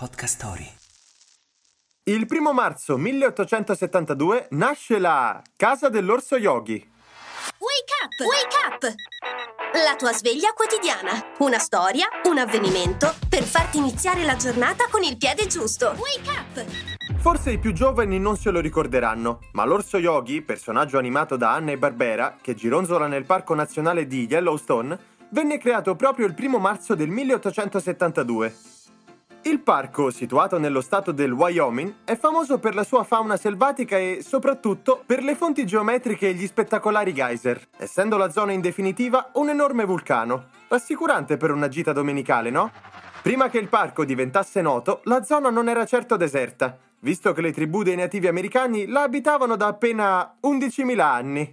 Podcast Story. Il primo marzo 1872 nasce la Casa dell'Orso Yogi. Wake up! Wake up! La tua sveglia quotidiana. Una storia, un avvenimento per farti iniziare la giornata con il piede giusto. Wake up! Forse i più giovani non se lo ricorderanno, ma l'Orso Yogi, personaggio animato da Anna e Barbera, che gironzola nel Parco Nazionale di Yellowstone, venne creato proprio il primo marzo del 1872. Il parco, situato nello stato del Wyoming, è famoso per la sua fauna selvatica e, soprattutto, per le fonti geometriche e gli spettacolari geyser, essendo la zona in definitiva un enorme vulcano. Rassicurante per una gita domenicale, no? Prima che il parco diventasse noto, la zona non era certo deserta, visto che le tribù dei nativi americani la abitavano da appena 11.000 anni.